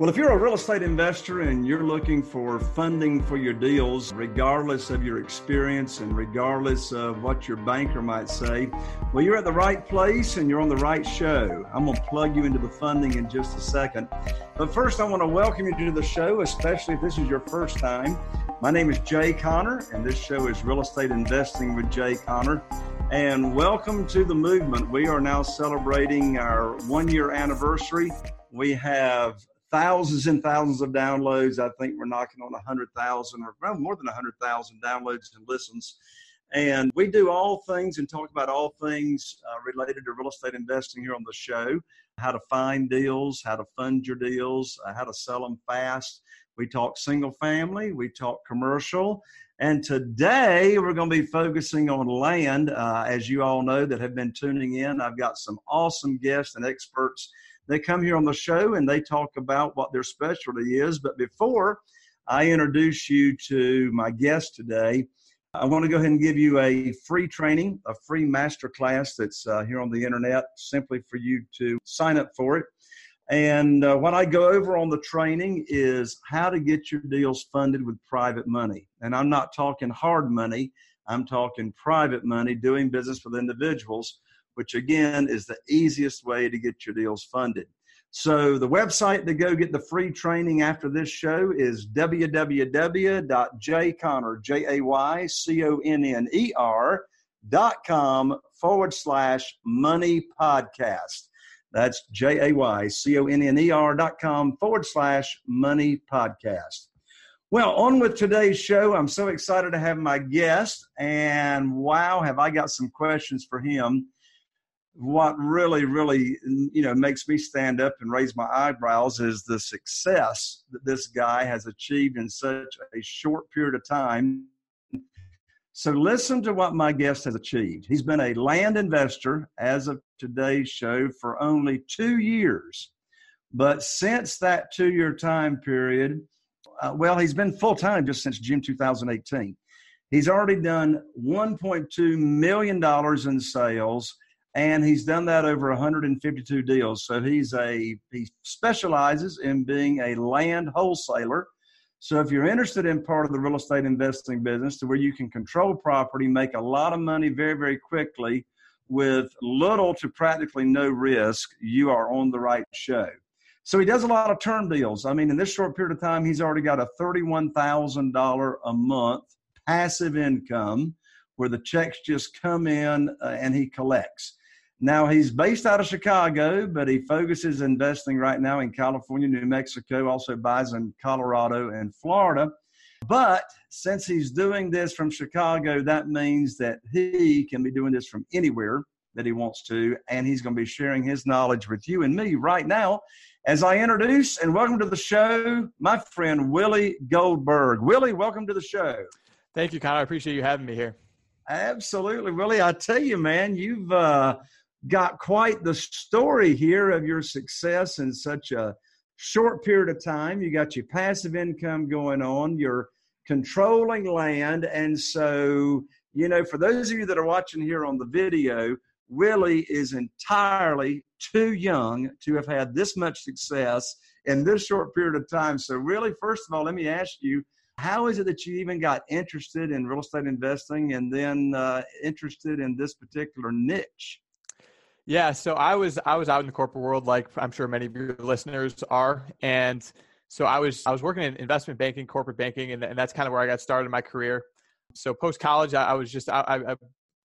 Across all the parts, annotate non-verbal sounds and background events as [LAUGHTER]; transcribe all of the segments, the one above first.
Well, if you're a real estate investor and you're looking for funding for your deals, regardless of your experience and regardless of what your banker might say, well, you're at the right place and you're on the right show. I'm going to plug you into the funding in just a second. But first, I want to welcome you to the show, especially if this is your first time. My name is Jay Conner, and this show is Real Estate Investing with Jay Conner. And welcome to the movement. We are now celebrating our one year anniversary. We have thousands and thousands of downloads. I think we're knocking on 100,000 or more than 100,000 downloads and listens. And we do all things and talk about all things uh, related to real estate investing here on the show how to find deals, how to fund your deals, uh, how to sell them fast. We talk single family, we talk commercial. And today we're going to be focusing on land. Uh, as you all know that have been tuning in, I've got some awesome guests and experts they come here on the show and they talk about what their specialty is. But before I introduce you to my guest today, I want to go ahead and give you a free training, a free master class that's uh, here on the internet, simply for you to sign up for it. And uh, what I go over on the training is how to get your deals funded with private money. And I'm not talking hard money, I'm talking private money, doing business with individuals which again is the easiest way to get your deals funded. So the website to go get the free training after this show is www.jayconner, J-A-Y-C-O-N-N-E-R dot com forward slash money podcast. That's J-A-Y-C-O-N-N-E-R dot com forward slash money podcast. Well, on with today's show. I'm so excited to have my guest, and wow, have I got some questions for him what really, really, you know, makes me stand up and raise my eyebrows is the success that this guy has achieved in such a short period of time. So, listen to what my guest has achieved. He's been a land investor as of today's show for only two years. But since that two year time period, uh, well, he's been full time just since June 2018. He's already done $1.2 million in sales and he's done that over 152 deals. So he's a he specializes in being a land wholesaler. So if you're interested in part of the real estate investing business to where you can control property, make a lot of money very very quickly with little to practically no risk, you are on the right show. So he does a lot of term deals. I mean, in this short period of time, he's already got a $31,000 a month passive income where the checks just come in uh, and he collects. Now he's based out of Chicago, but he focuses investing right now in California, New Mexico, also buys in Colorado and Florida. But since he's doing this from Chicago, that means that he can be doing this from anywhere that he wants to, and he's going to be sharing his knowledge with you and me right now. As I introduce and welcome to the show, my friend Willie Goldberg. Willie, welcome to the show. Thank you, Conner. I appreciate you having me here. Absolutely, Willie. I tell you, man, you've uh, got quite the story here of your success in such a short period of time. You got your passive income going on. You're controlling land, and so you know, for those of you that are watching here on the video, Willie is entirely too young to have had this much success in this short period of time. So, really, first of all, let me ask you how is it that you even got interested in real estate investing and then uh, interested in this particular niche? Yeah, so I was I was out in the corporate world, like I'm sure many of your listeners are, and so I was I was working in investment banking, corporate banking, and, and that's kind of where I got started in my career. So post college, I, I, was just I, I,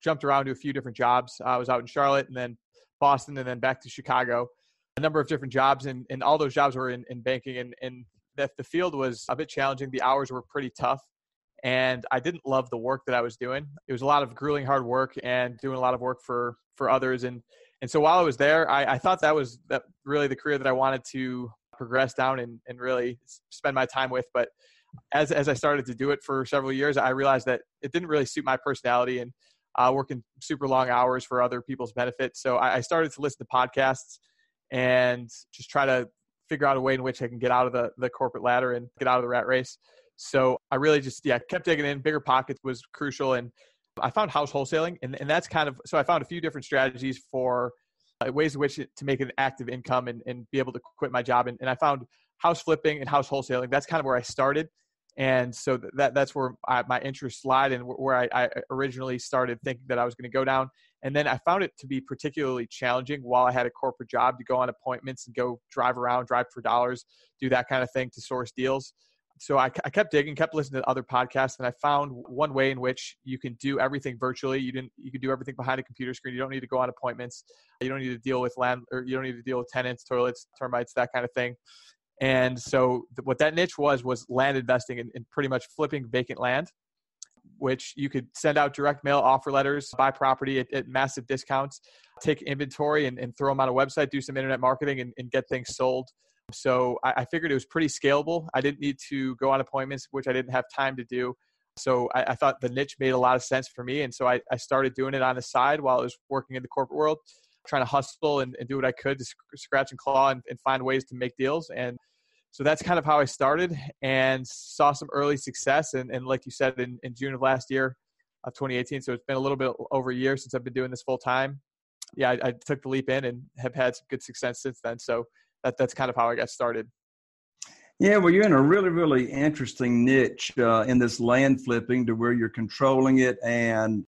jumped around to a few different jobs. I was out in Charlotte, and then Boston, and then back to Chicago. A number of different jobs, and, and all those jobs were in, in banking, and, and the, the field was a bit challenging. The hours were pretty tough, and I didn't love the work that I was doing. It was a lot of grueling hard work and doing a lot of work for for others, and and so while I was there, I, I thought that was that really the career that I wanted to progress down and, and really spend my time with. But as as I started to do it for several years, I realized that it didn't really suit my personality and uh, working super long hours for other people's benefit. So I, I started to listen to podcasts and just try to figure out a way in which I can get out of the, the corporate ladder and get out of the rat race. So I really just, yeah, kept digging in. BiggerPockets was crucial. And I found house wholesaling. And, and that's kind of, so I found a few different strategies for uh, ways in which to make an active income and, and be able to quit my job. And, and I found house flipping and house wholesaling. That's kind of where I started and so that that's where I, my interest lied and where I, I, originally started thinking that I was going to go down. And then I found it to be particularly challenging while I had a corporate job to go on appointments and go drive around, drive for dollars, do that kind of thing to source deals. So I, I kept digging, kept listening to other podcasts, and I found one way in which you can do everything virtually. You didn't, you can do everything behind a computer screen. You don't need to go on appointments. You don't need to deal with land, or you don't need to deal with tenants, toilets, termites, that kind of thing. And so th- what that niche was was land investing and, and, pretty much flipping vacant land, which you could send out direct mail offer letters, buy property at, at massive discounts, take inventory and, and, throw them on a website, do some internet marketing and, and get things sold. So I, I, figured it was pretty scalable. I didn't need to go on appointments, which I didn't have time to do. So I, I thought the niche made a lot of sense for me. And so I, I started doing it on the side while I was working in the corporate world trying to hustle and, and, do what I could to scratch and claw and, and, find ways to make deals. And so that's kind of how I started and saw some early success. And, and like you said, in, in June of last year, of 2018, so it's been a little bit over a year since I've been doing this full time. Yeah, I, I took the leap in and have had some good success since then. So that that's kind of how I got started. Yeah, well, you're in a really, really interesting niche uh, in this land flipping to where you're controlling it. And,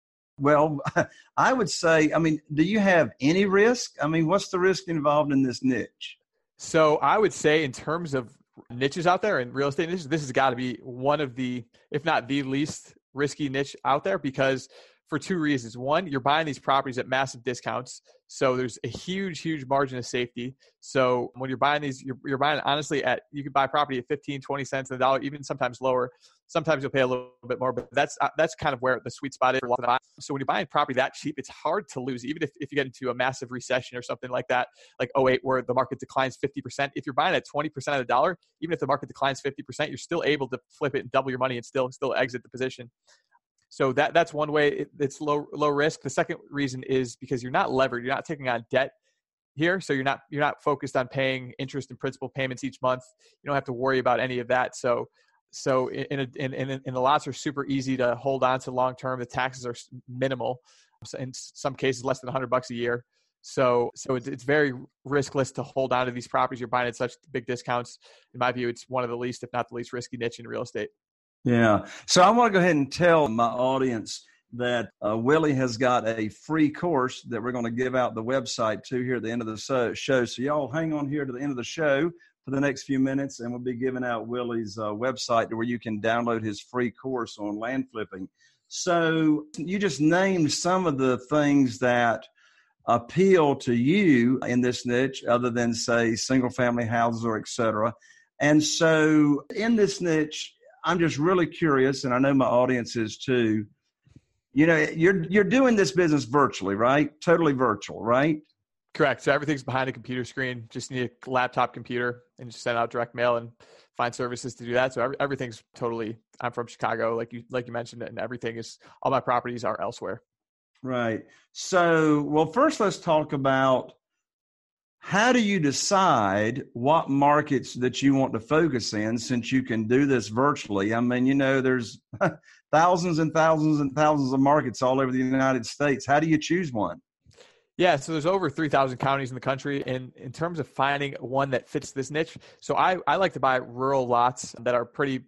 well, [LAUGHS] I would say, I mean, do you have any risk? I mean, what's the risk involved in this niche? So I would say, in terms of niches out there and real estate niches, this has got to be one of the, if not the least risky niche out there because for two reasons. One, you're buying these properties at massive discounts. So there's a huge, huge margin of safety. So when you're buying these, you're, you're buying honestly at, you can buy property at 15, 20 cents a dollar, even sometimes lower. Sometimes you'll pay a little bit more, but that's, uh, that's kind of where the sweet spot is. So when you're buying property that cheap, it's hard to lose, even if, if you get into a massive recession or something like that, like 08, where the market declines 50%. If you're buying at 20% of the dollar, even if the market declines 50%, you're still able to flip it and double your money and still, still exit the position. So that that's one way it's low low risk. The second reason is because you're not levered. You're not taking on debt here, so you're not you're not focused on paying interest and principal payments each month. You don't have to worry about any of that. So so in a, in, in, in the lots are super easy to hold on to long term. The taxes are minimal, in some cases less than 100 bucks a year. So so it's, it's very riskless to hold on to these properties. You're buying at such big discounts. In my view, it's one of the least, if not the least, risky niche in real estate. Yeah. So I want to go ahead and tell my audience that uh, Willie has got a free course that we're going to give out the website to here at the end of the show. So y'all hang on here to the end of the show for the next few minutes, and we'll be giving out Willie's uh, website where you can download his free course on land flipping. So you just named some of the things that appeal to you in this niche other than say single family houses or etc and so in this niche i'm just really curious and i know my audience is too. You know you're you're doing this business virtually right? Totally virtual right? Correct. So everything's behind a computer screen. Just need a laptop computer and just send out direct mail and find services to do that. So every, everything's totally i'm from chicago like you like you mentioned and everything is all my properties are elsewhere. Right. So, well, first let's talk about how do you decide what markets that you want to focus in since you can do this virtually? I mean, you know, there's [LAUGHS] thousands and thousands and thousands of markets all over the United States. How do you choose one? Yeah, so there's over 3,000 counties in the country. And in terms of finding one that fits this niche, so I, I like to buy rural lots that are pretty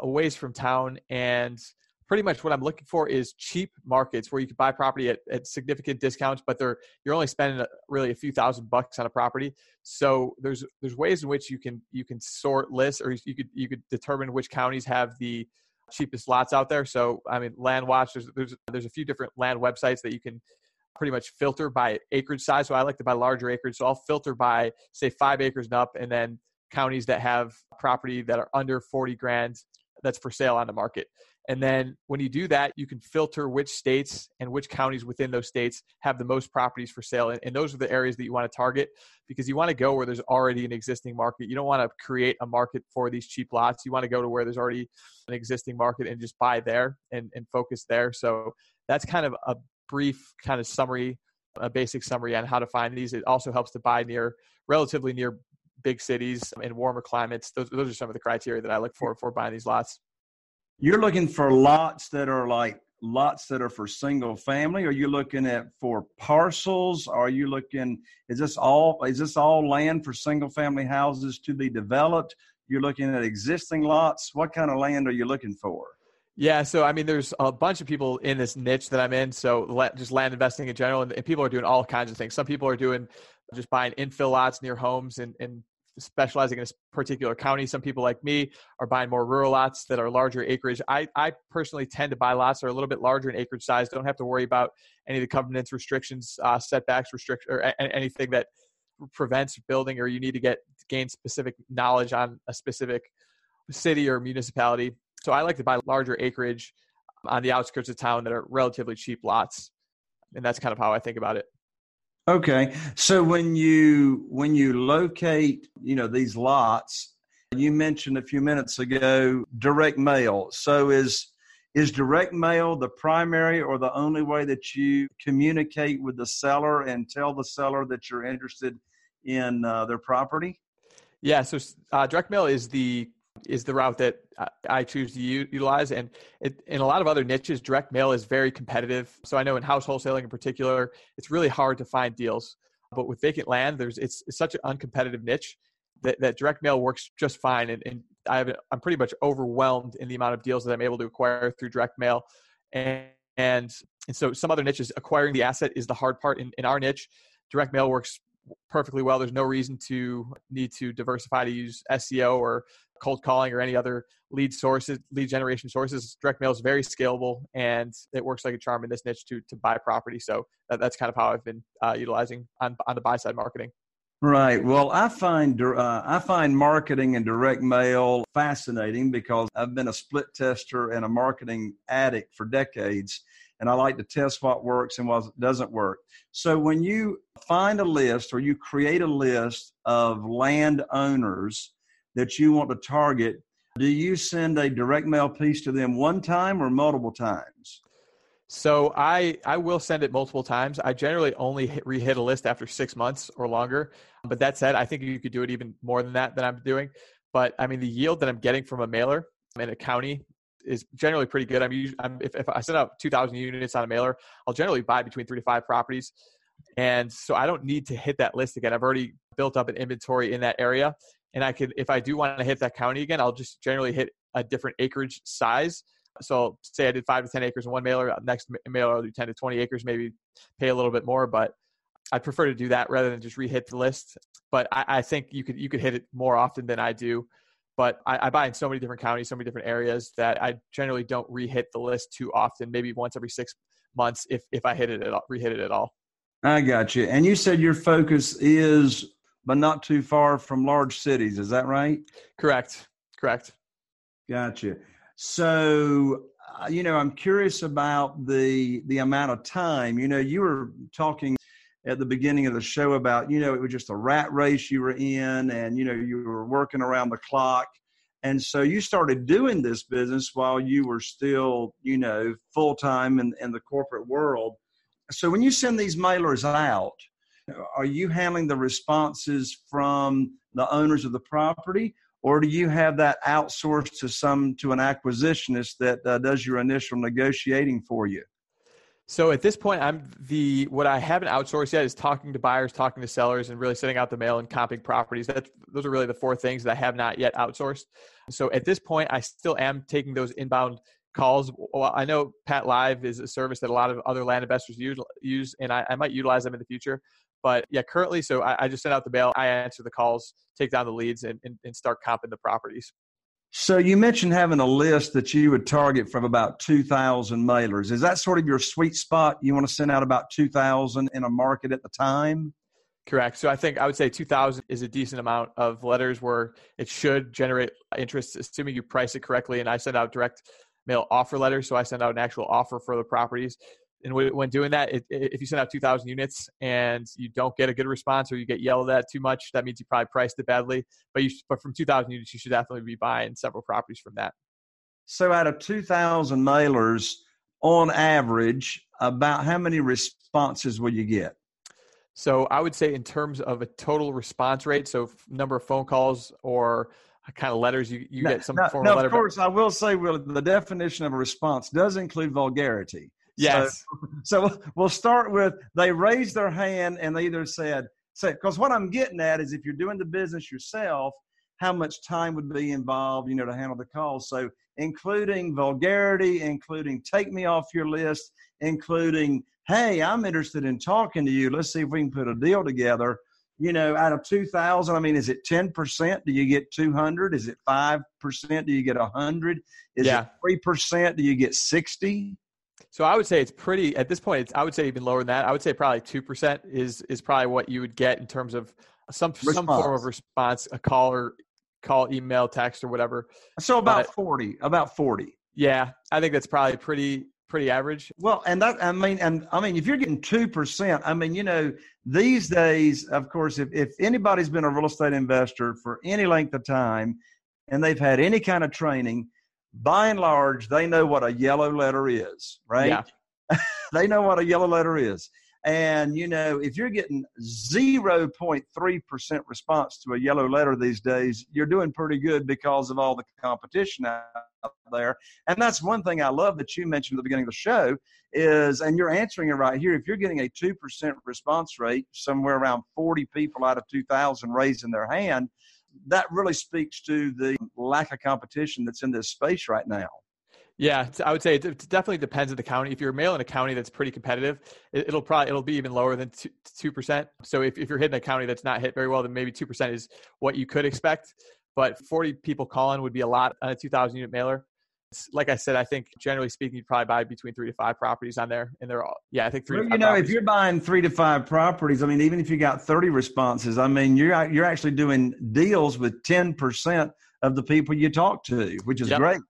ways from town and pretty much what I'm looking for is cheap markets where you can buy property at, at significant discounts, but they're you're only spending really a few thousand bucks on a property. So there's there's ways in which you can you can sort lists or you could you could determine which counties have the cheapest lots out there. So I mean, LandWatch there's there's there's a few different land websites that you can pretty much filter by acreage size. So I like to buy larger acreage. So I'll filter by say five acres and up, and then counties that have property that are under 40 grand that's for sale on the market. And then when you do that, you can filter which states and which counties within those states have the most properties for sale. And, those are the areas that you want to target because you want to go where there's already an existing market. You don't want to create a market for these cheap lots. You want to go to where there's already an existing market and just buy there and, and focus there. So that's kind of a brief kind of summary, a basic summary on how to find these. It also helps to buy near relatively near big cities and warmer climates. Those, those are some of the criteria that I look for for buying these lots. You're looking for lots that are like lots that are for single family? Are you looking at for parcels? Are you looking is this all is this all land for single family houses to be developed? You're looking at existing lots. What kind of land are you looking for? Yeah, so I mean, there's a bunch of people in this niche that I'm in. So just land investing in general, and, and people are doing all kinds of things. Some people are doing just buying infill lots near homes and, and specializing in a particular county. Some people like me are buying more rural lots that are larger acreage. I, I personally tend to buy lots that are a little bit larger in acreage size. Don't have to worry about any of the covenants, restrictions, uh, setbacks, restrict or a- anything that prevents building or you need to get gain specific knowledge on a specific city or municipality. So I like to buy larger acreage on the outskirts of town that are relatively cheap lots. And that's kind of how I think about it. Okay. So when you when you locate, you know, these lots, you mentioned a few minutes ago direct mail. So is is direct mail the primary or the only way that you communicate with the seller and tell the seller that you're interested in uh, their property? Yeah, so uh, direct mail is the is the route that I choose to utilize. And it, in a lot of other niches, direct mail is very competitive. So I know in house wholesaling in particular, it's really hard to find deals. But with vacant land, there's it's, it's such an uncompetitive niche that, that direct mail works just fine. And, and I have, I'm pretty much overwhelmed in the amount of deals that I'm able to acquire through direct mail. And, and, and so some other niches, acquiring the asset is the hard part. In, in our niche, direct mail works perfectly well. There's no reason to need to diversify to use SEO or cold calling or any other lead sources, lead generation sources. Direct mail is very scalable and it works like a charm in this niche to to buy property. So that, that's kind of how I've been uh, utilizing on on the buy side marketing. Right. Well, I find uh, I find marketing and direct mail fascinating because I've been a split tester and a marketing addict for decades, and I like to test what works and what doesn't work. So when you find a list or you create a list of landowners that you want to target, do you send a direct mail piece to them one time or multiple times? So I I will send it multiple times. I generally only hit, rehit a list after six months or longer. But that said, I think you could do it even more than that that I'm doing. But I mean, the yield that I'm getting from a mailer in a county is generally pretty good. I'm, I'm if, if I send out 2,000 units on a mailer, I'll generally buy between three to five properties, and so I don't need to hit that list again. I've already built up an inventory in that area, and I could, if I do want to hit that county again, I'll just generally hit a different acreage size. So say I did five to 10 acres in one mailer, uh, next mailer I'll do 10 to 20 acres, maybe pay a little bit more, but I prefer to do that rather than just rehit the list. But I, I think you could, you could hit it more often than I do. But I, I buy in so many different counties, so many different areas that I generally don't rehit the list too often, maybe once every six months if, if I hit it at all, rehit it at all. I got you. And you said your focus is, but not too far from large cities. Is that right? Correct. Correct. Gotcha. So, uh, you know, I'm curious about the the amount of time. You know, you were talking at the beginning of the show about, you know, it was just a rat race you were in, and you know, you were working around the clock. And so you started doing this business while you were still, you know, full time in, in the corporate world. So when you send these mailers out, are you handling the responses from the owners of the property or do you have that outsourced to some to an acquisitionist that uh, does your initial negotiating for you? So at this point i'm the what i haven't outsourced yet is talking to buyers talking to sellers and really sending out the mail and comping properties. That those are really the four things that i have not yet outsourced. So at this point i still am taking those inbound calls. Well, i know PATLive is a service that a lot of other land investors use, use and I, I might utilize them in the future but yeah, currently, so I, I just send out the bail, I answer the calls, take down the leads, and, and, and start comping the properties. So you mentioned having a list that you would target from about 2,000 mailers. Is that sort of your sweet spot? You want to send out about 2,000 in a market at the time? Correct. So I think I would say 2,000 is a decent amount of letters where it should generate interest, assuming you price it correctly. And I send out direct mail offer letters. So I send out an actual offer for the properties and when doing that, it, if you send out 2,000 units and you don't get a good response or you get yelled at too much, that means you probably priced it badly. But you, but from 2,000 units, you should definitely be buying several properties from that. So, out of 2,000 mailers, on average, about how many responses will you get? So, I would say in terms of a total response rate, so number of phone calls or kind of letters you, you get some now, form now, of letter. Of course, I will say, well, the definition of a response does include vulgarity. Yes. So, [LAUGHS] so we'll start with they raised their hand and they either said, say, because what I'm getting at is if you're doing the business yourself, how much time would be involved, you know, to handle the calls. So including vulgarity, including take me off your list, including, hey, I'm interested in talking to you. Let's see if we can put a deal together. You know, out of 2,000, I mean, is it 10%? Do you get 200? Is it 5%? Do you get 100? Is yeah. it 3%? Do you get 60? So I would say it's pretty at this point. I would say even lower than that. I would say probably two percent is is probably what you would get in terms of some response. some form of response, a call or call, email, text, or whatever. So about but, forty. About forty. Yeah, I think that's probably pretty pretty average. Well, and that I mean, and I mean, if you're getting two percent, I mean, you know, these days, of course, if if anybody's been a real estate investor for any length of time, and they've had any kind of training by and large, they know what a yellow letter is, right? Yeah. [LAUGHS] they know what a yellow letter is. And, you know, if you're getting 0.3% response to a yellow letter these days, you're doing pretty good because of all the competition out there. And that's one thing I love that you mentioned at the beginning of the show is, and you're answering it right here, if you're getting a 2% response rate, somewhere around 40 people out of 2,000 raising their hand, that really speaks to the lack of competition that's in this space right now. Yeah, I would say it definitely depends on the county. If you're mail in a county that's pretty competitive, it'll probably it'll be even lower than two percent. So if, if you're hitting a county that's not hit very well, then maybe two percent is what you could expect. But 40 people calling would be a lot on a 2,000 unit mailer like I said, I think generally speaking, you'd probably buy between three to five properties on there, and they're all yeah. I think three. Well, you know, properties. if you're buying three to five properties, I mean, even if you got thirty responses, I mean, you're you're actually doing deals with ten percent of the people you talk to, which is yep. great.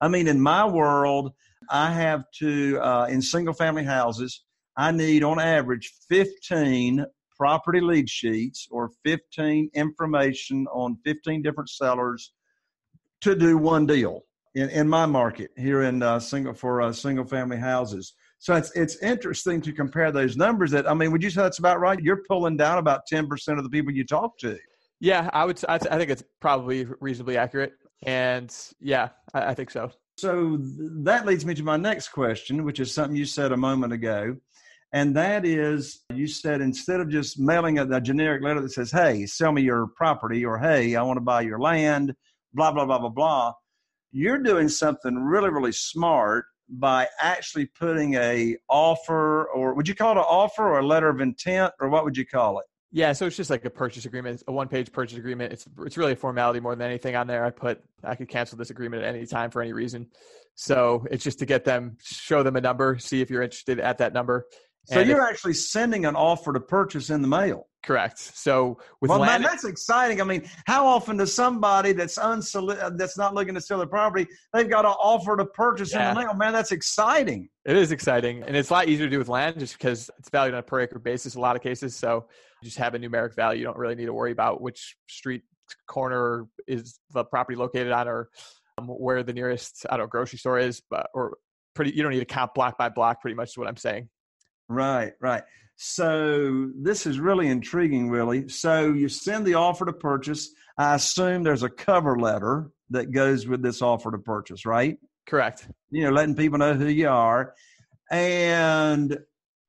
I mean, in my world, I have to uh, in single family houses, I need on average fifteen property lead sheets or 15 information on 15 different sellers to do one deal in, in my market here in uh, single for uh, single family houses. So it's it's interesting to compare those numbers. That I mean, would you say that's about right? You're pulling down about ten percent of the people you talk to. Yeah, I would. I, think it's probably reasonably accurate, and yeah, I, I think so. So that leads me to my next question, which is something you said a moment ago, and that is you said instead of just mailing a, a generic letter that says, "Hey, sell me your property," or "Hey, I want to buy your land," blah blah blah blah blah you're doing something really, really smart by actually putting a offer or would you call it an offer or a letter of intent or what would you call it? Yeah, so it's just like a purchase agreement, a one-page purchase agreement. It's it's really a formality more than anything on there. I put I could cancel this agreement at any time for any reason. So it's just to get them show them a number, see if you're interested at that number, So and you're if, actually sending an offer to purchase in the mail. Correct. So with well, man, that's exciting. I mean, how often does somebody that's unsoli- that's not looking to sell their property, they've got an offer to purchase yeah. in the mail? Man, that's exciting. It is exciting, and it's a lot easier to do with land just because it's valued on a per acre basis. A lot of cases, so you just have a numeric value. You don't really need to worry about which street corner is the property located on, or um, where the nearest I don't know grocery store is, but or pretty. You don't need to count block by block. Pretty much is what I'm saying. Right, right. So this is really intriguing, really. So you send the offer to purchase. I assume there's a cover letter that goes with this offer to purchase, right? Correct. You know, letting people know who you are. And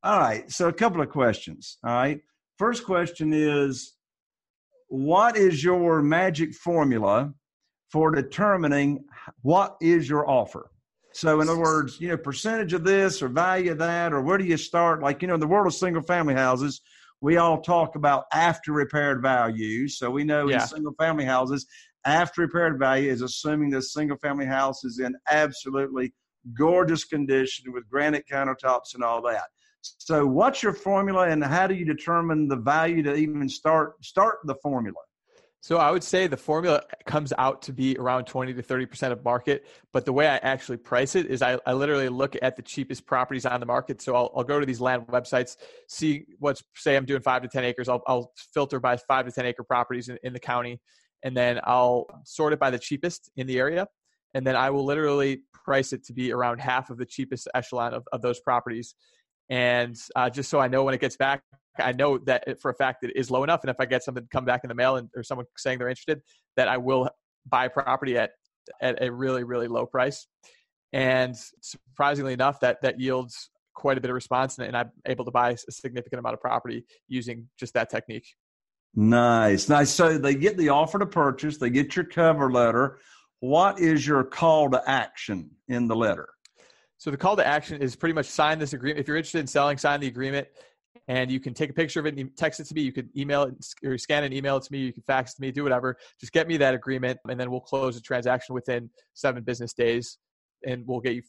all right, so a couple of questions. All right. First question is what is your magic formula for determining what is your offer? So, in other words, you know, percentage of this or value of that, or where do you start? Like, you know, in the world of single family houses, we all talk about after repaired value. So, we know yeah. in single family houses, after repaired value is assuming this single family house is in absolutely gorgeous condition with granite countertops and all that. So, what's your formula, and how do you determine the value to even start start the formula? So I would say the formula comes out to be around 20 to 30% of market. But the way I actually price it is I, I literally look at the cheapest properties on the market. So I'll, I'll, go to these land websites, see what's, say I'm doing five to 10 acres. I'll, I'll filter by five to 10 acre properties in, in the county. And then I'll sort it by the cheapest in the area. And then I will literally price it to be around half of the cheapest echelon of, of those properties. And uh, just so I know when it gets back I know that for a fact it is low enough. And if I get something to come back in the mail and or someone saying they're interested, that I will buy property at at a really really low price. And surprisingly enough, that that yields quite a bit of response, and, and I'm able to buy a significant amount of property using just that technique. Nice, nice. So they get the offer to purchase, they get your cover letter. What is your call to action in the letter? So the call to action is pretty much sign this agreement. If you're interested in selling, sign the agreement and you can take a picture of it and text it to me. You could email it or scan and email it to me. You can fax it to me, do whatever. Just get me that agreement, and then we'll close the transaction within seven business days, and we'll get you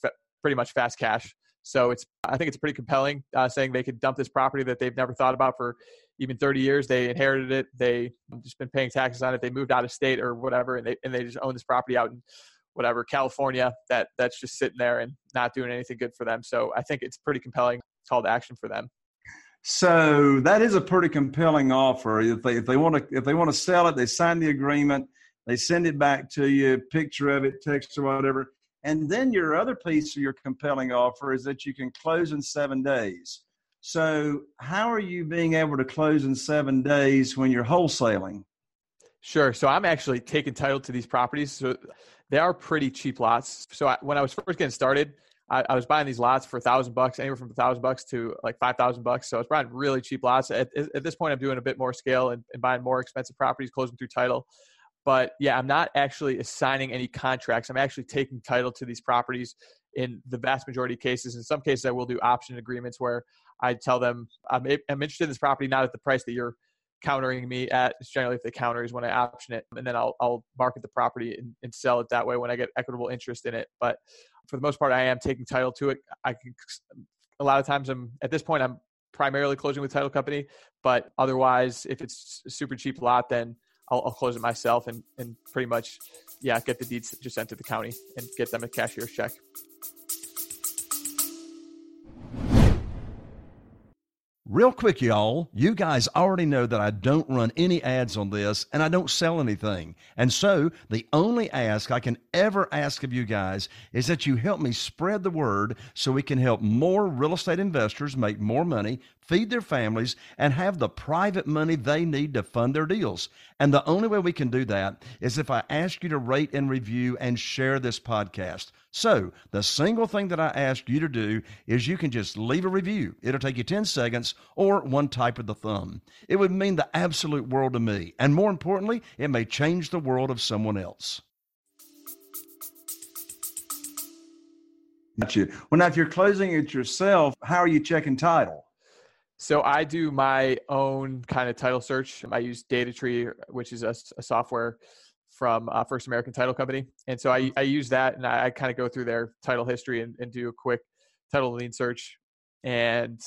pretty much fast cash. So it's I think it's pretty compelling, uh, saying they could dump this property that they've never thought about for even 30 years. They inherited it. They just been paying taxes on it. They moved out of state or whatever, and they and they just own this property out in whatever California that that's just sitting there and not doing anything good for them. So I think it's pretty compelling call to action for them. So that is a pretty compelling offer. If they if they want to if they want to sell it, they sign the agreement, they send it back to you, picture of it, text or whatever. And then your other piece of your compelling offer is that you can close in seven days. So how are you being able to close in seven days when you're wholesaling? Sure. So I'm actually taking title to these properties. So they are pretty cheap lots. So I, when I was first getting started, I, I was buying these lots for a thousand bucks, anywhere from a thousand bucks to like five thousand bucks. So I was buying really cheap lots. At, at this point, I'm doing a bit more scale and, and buying more expensive properties, closing through title. But yeah, I'm not actually assigning any contracts. I'm actually taking title to these properties in the vast majority of cases. In some cases, I will do option agreements where I tell them I'm, I'm interested in this property not at the price that you're countering me at. It's generally, if the counter is when I option it, and then I'll I'll market the property and, and sell it that way when I get equitable interest in it. But for the most part, I am taking title to it. I can a lot of times I'm at this point I'm primarily closing with title company, but otherwise, if it's a super cheap lot, then I'll, I'll close it myself and and pretty much yeah get the deeds just sent to the county and get them a cashier's check. Real quick, y'all, you guys already know that I don't run any ads on this and I don't sell anything. And so the only ask I can ever ask of you guys is that you help me spread the word so we can help more real estate investors make more money feed their families, and have the private money they need to fund their deals. And the only way we can do that is if I ask you to rate and review and share this podcast. So, the single thing that I ask you to do is you can just leave a review. It'll take you 10 seconds or one type of the thumb. It would mean the absolute world to me. And more importantly, it may change the world of someone else. Got you. Well, now, if you're closing it yourself, how are you checking title? So I do my own kind of title search. I use DataTree, which is a, a software from uh, First American Title Company, and so I, I use that and I, I kind of go through their title history and, and do a quick title lien search. And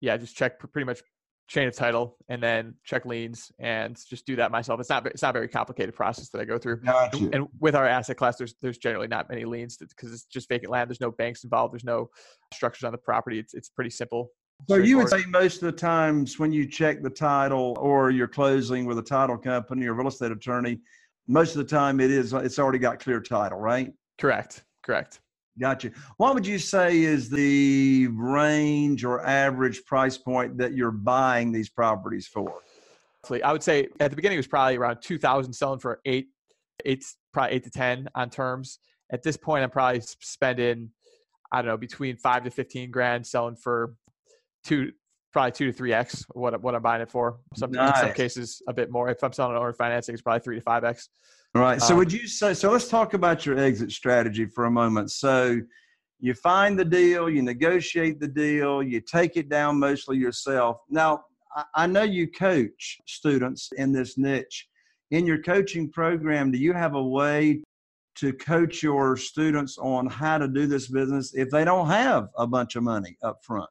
yeah, just check pretty much chain of title and then check liens and just do that myself. It's not it's not a very complicated process that I go through. Gotcha. And with our asset class, there's there's generally not many liens because it's just vacant land. There's no banks involved. There's no structures on the property. It's it's pretty simple. So you would say most of the times when you check the title or you're closing with a title company or real estate attorney, most of the time it is it's already got clear title, right? Correct. Correct. Gotcha. What would you say is the range or average price point that you're buying these properties for? I would say at the beginning it was probably around two thousand selling for eight, eight probably eight to ten on terms. At this point, I'm probably spending I don't know between five to fifteen grand selling for two, probably two to three x what what I'm buying it for. Some nice. in some cases a bit more. If I'm selling owner financing, it's probably three to five x. All right. So um, would you say so let's talk about your exit strategy for a moment. So you find the deal, you negotiate the deal, you take it down mostly yourself. Now, I know you coach students in this niche. In your coaching program, do you have a way to coach your students on how to do this business if they don't have a bunch of money up front?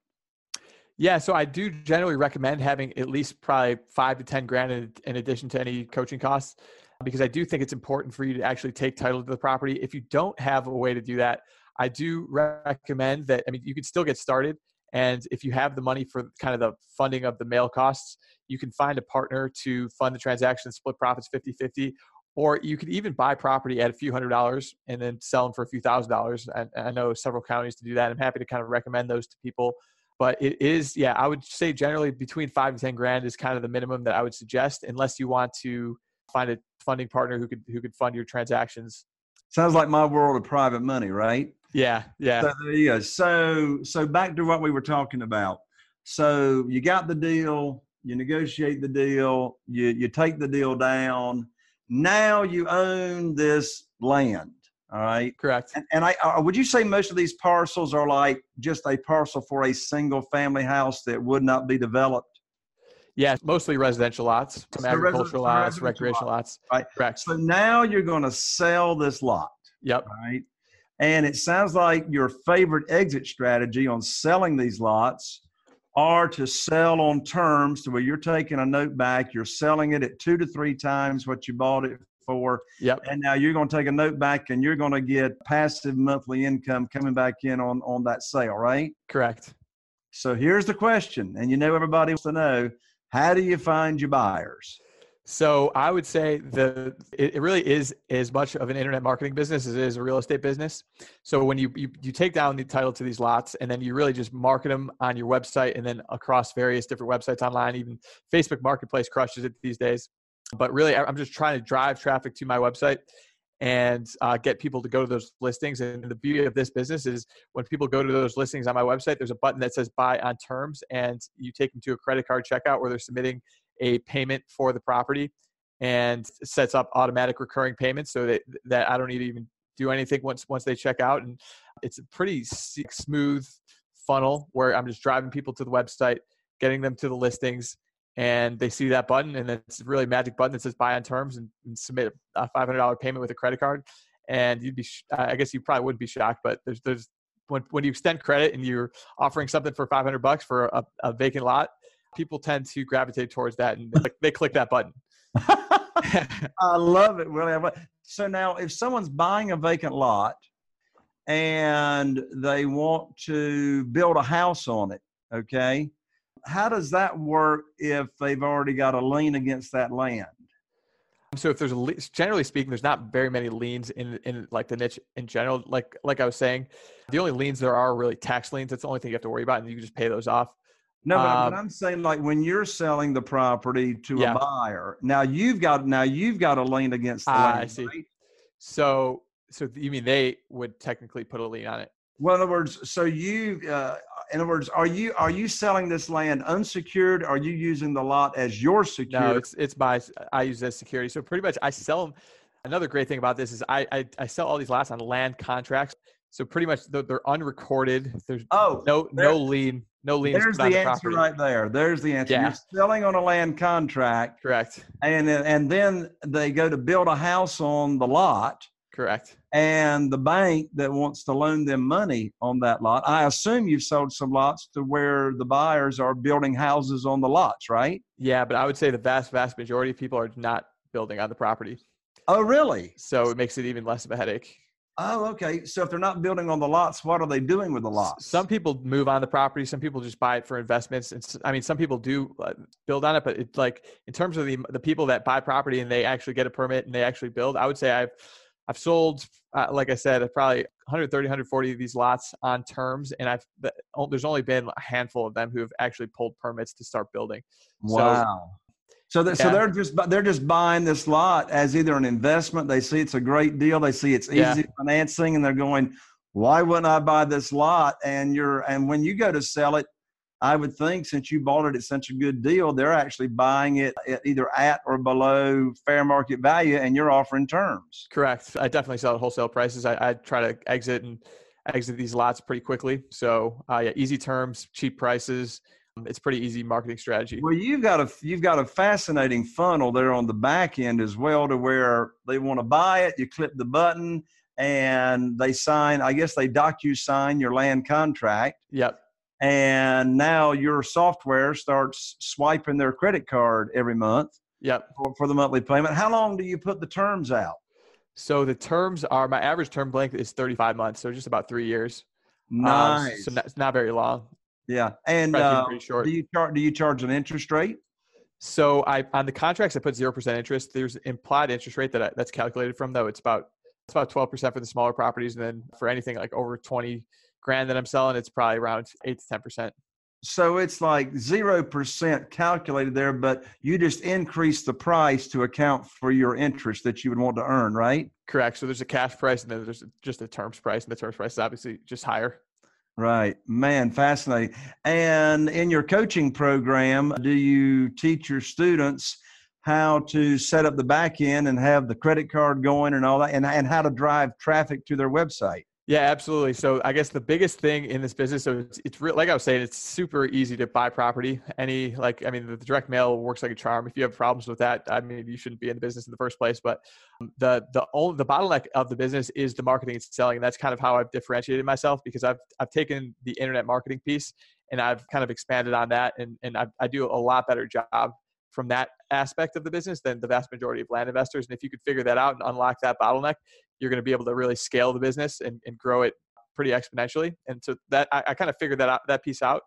Yeah, so I do generally recommend having at least probably five to 10 grand in, in addition to any coaching costs because I do think it's important for you to actually take title to the property. If you don't have a way to do that, I do recommend that. I mean, you can still get started. And if you have the money for kind of the funding of the mail costs, you can find a partner to fund the transaction, split profits 50 50. Or you could even buy property at a few hundred dollars and then sell them for a few thousand dollars. I know several counties to do that. I'm happy to kind of recommend those to people. But it is, yeah, I would say generally between five and 10 grand is kind of the minimum that I would suggest, unless you want to find a funding partner who could who could fund your transactions. Sounds like my world of private money, right? Yeah, yeah. So there you go. So so back to what we were talking about. So you got the deal, you negotiate the deal, you you take the deal down. Now you own this land. All right. Correct. And, and I uh, would you say most of these parcels are like just a parcel for a single family house that would not be developed? Yeah, mostly residential lots, some so agricultural lots, recreational lots. lots. Right. Correct. So now you're going to sell this lot. Yep. Right. And it sounds like your favorite exit strategy on selling these lots are to sell on terms to where you're taking a note back, you're selling it at two to three times what you bought it for. Yep. And now you're going to take a note back and you're going to get passive monthly income coming back in on, on that sale, right? Correct. So here's the question, and you know everybody wants to know how do you find your buyers? So I would say the it, really is as much of an internet marketing business as it is a real estate business. So when you, you you take down the title to these lots and then you really just market them on your website and then across various different websites online, even Facebook Marketplace crushes it these days. But really, I'm just trying to drive traffic to my website and uh, get people to go to those listings. And the beauty of this business is when people go to those listings on my website, there's a button that says buy on terms, and you take them to a credit card checkout where they're submitting a payment for the property and sets up automatic recurring payments so that, that I don't need to even do anything once once they check out. And it's a pretty smooth funnel where I'm just driving people to the website, getting them to the listings, and they see that button and it's really a magic button that says buy on terms and, and submit a $500 payment with a credit card. And you'd be i guess you probably wouldn't be shocked but there's there's when, when you extend credit and you're offering something for 500 bucks for a, a vacant lot people tend to gravitate towards that and they click, they click that button. [LAUGHS] [LAUGHS] I love it william so now if someone's buying a vacant lot and they want to build a house on it okay how does that work if they've already got a lien against that land? So if there's a generally speaking, there's not very many liens in in like the niche in general. Like like I was saying, the only liens there are really tax liens. That's the only thing you have to worry about, and you can just pay those off. No, but, um, I'm saying like when you're selling the property to yeah. a buyer, now you've got now you've got a lien against the land. I see. Right? So so you mean they would technically put a lien on it? Well, in other words, so you uh, in other words, are you are you selling this land unsecured? Are you using the lot as your security? No, it's it's my I use as security. So pretty much, I sell them. Another great thing about this is I I, I sell all these lots on land contracts. So pretty much they're, they're unrecorded. There's oh no no lien no lien. There's the, the answer property. right there. There's the answer. Yeah. You're selling on a land contract. Correct. And and then they go to build a house on the lot Correct. And the bank that wants to loan them money on that lot. I assume you've sold some lots to where the buyers are building houses on the lots, right? Yeah, but I would say the vast, vast majority of people are not building on the property. Oh, really? So it makes it even less of a headache. Oh, okay. So if they're not building on the lots, what are they doing with the lots? Some people move on the property. Some people just buy it for investments. And I mean, some people do uh, build on it, but it's like in terms of the the people that buy property and they actually get a permit and they actually build. I would say I've I've sold, uh, like I said, probably 130, 140 of these lots on terms, and I've there's only been a handful of them who have actually pulled permits to start building. Wow. So, that, yeah. so they're just they're just buying this lot as either an investment. They see it's a great deal. They see it's easy yeah. financing, and they're going, "Why wouldn't I buy this lot?" And you're and when you go to sell it, I would think since you bought it at such a good deal, they're actually buying it at either at or below fair market value, and you're offering terms. Correct. I definitely sell at wholesale prices. I, I try to exit and exit these lots pretty quickly. So uh, yeah, easy terms, cheap prices it's pretty easy marketing strategy. Well, you've got a you've got a fascinating funnel there on the back end as well, to where they want to buy it. You click the button and they sign. I guess they DocuSign your land contract. Yep. And now your software starts swiping their credit card every month. Yep. For, for the monthly payment. How long do you put the terms out? So the terms are my average term length is 35 months, so just about three years. Nice. Um, so not, it's not very long. Yeah, and uh, do you charge? Do you charge an interest rate? So I on the contracts I put zero percent interest. There's implied interest rate that I, that's calculated from though. It's about it's about twelve percent for the smaller properties, and then for anything like over twenty grand that I'm selling, it's probably around eight to ten percent. So it's like zero percent calculated there, but you just increase the price to account for your interest that you would want to earn, right? Correct. So there's a cash price, and then there's just a terms price, and the terms price is obviously just higher. Right. Man, fascinating. And in your coaching program, do you teach your students how to set up the back end and have the credit card going and all that and, and how to drive traffic to their website? Yeah, absolutely. So I guess the biggest thing in this business, so it's, it's real, like I was saying, it's super easy to buy property. Any like, I mean, the direct mail works like a charm. If you have problems with that, I mean, you shouldn't be in the business in the first place. But um, the the only the bottleneck of the business is the marketing and selling, and that's kind of how I've differentiated myself because I've I've taken the internet marketing piece and I've kind of expanded on that, and and I, I do a lot better job from that aspect of the business than the vast majority of land investors. And if you could figure that out and unlock that bottleneck, you're going to be able to really scale the business and, and grow it pretty exponentially. And so that I, I kind of figured that out, that piece out.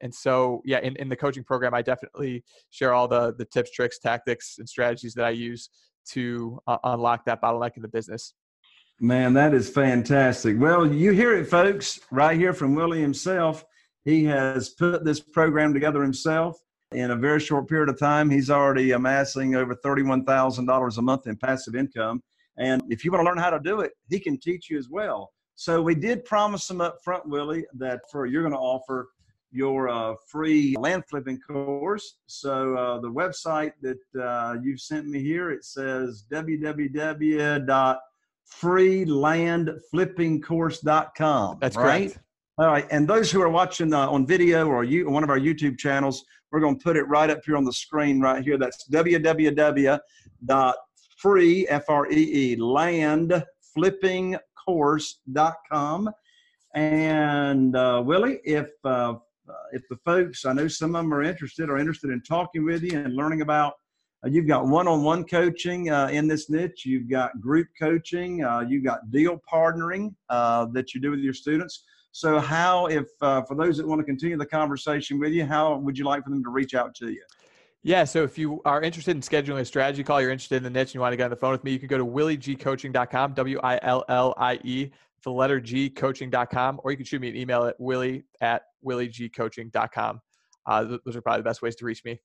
And so, yeah, in, in the coaching program, I definitely share all the the tips, tricks, tactics, and strategies that I use to uh, unlock that bottleneck in the business. Man, that is fantastic. Well, you hear it, folks, right here from Willie himself. He has put this program together himself in a very short period of time. He's already amassing over $31,000 a month in passive income. And if you want to learn how to do it, he can teach you as well. So we did promise him up front, Willie, that for you're going to offer your uh, free land flipping course. So uh, the website that uh, you've sent me here, it says www.freelandflippingcourse.com. That's right. Correct. All right, and those who are watching uh, on video or you, one of our YouTube channels, we're going to put it right up here on the screen right here. That's www free, landflippingcourse.com. And uh, Willie, if uh, if the folks, I know some of them are interested, are interested in talking with you and learning about. Uh, you've got one-on-one coaching uh, in this niche. You've got group coaching. Uh, you've got deal partnering that you do with your students. So, how, if for those that want to continue the conversation with you, how would you like for them to reach out to you? Yeah, so if you are interested in scheduling a strategy call, you're interested in the niche and you want to get on the phone with me, you can go to williegcoaching.com, W I L L I E, the letter G coaching.com, or you can shoot me an email at willie at williegcoaching.com. Uh, those are probably the best ways to reach me.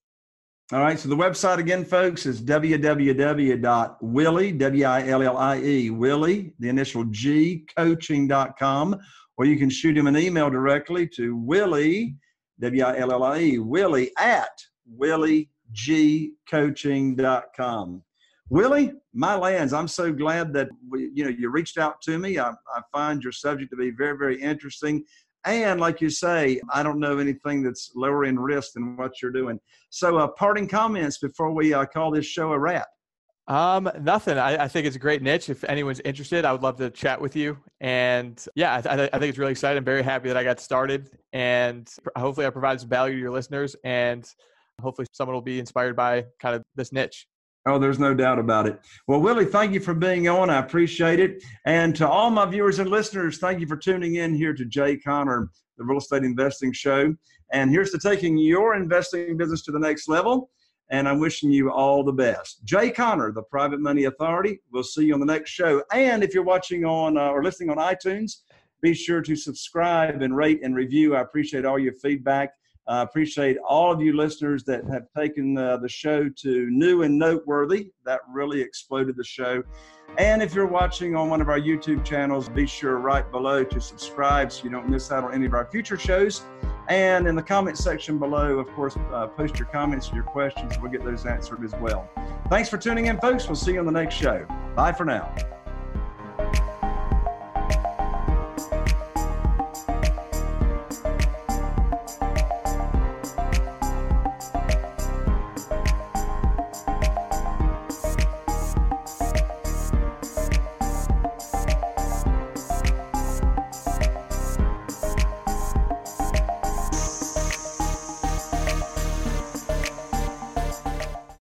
All right. So the website again, folks, is www.willie, W-I-L-L-I-E, Willie, the initial G, coaching.com, or you can shoot him an email directly to Willie, W-I-L-L-I-E, Willie at williegcoaching.com. Willie, my lands, I'm so glad that we, you know you reached out to me. I, I find your subject to be very, very interesting. And like you say, I don't know anything that's lower in risk than what you're doing. So, uh, parting comments before we uh, call this show a wrap. Um, nothing. I, I, think it's a great niche. If anyone's interested, I would love to chat with you. And yeah, I, th- I think it's really exciting. I'm very happy that I got started, and hopefully, I provide some value to your listeners, and hopefully, someone will be inspired by kind of this niche. Oh, there's no doubt about it. Well, Willie, thank you for being on. I appreciate it. And to all my viewers and listeners, thank you for tuning in here to Jay Conner, the Real Estate Investing Show. And here's to taking your investing business to the next level and I'm wishing you all the best. Jay Conner, the Private Money Authority. We'll see you on the next show. And if you're watching on uh, or listening on iTunes, be sure to subscribe and rate and review. I appreciate all your feedback. I appreciate all of you listeners that have taken uh, the show to new and noteworthy. That really exploded the show. And if you're watching on one of our YouTube channels, be sure right below to subscribe so you don't miss out on any of our future shows. And in the comment section below, of course, uh, post your comments your questions. We'll get those answered as well. Thanks for tuning in, folks. We'll see you on the next show. Bye for now.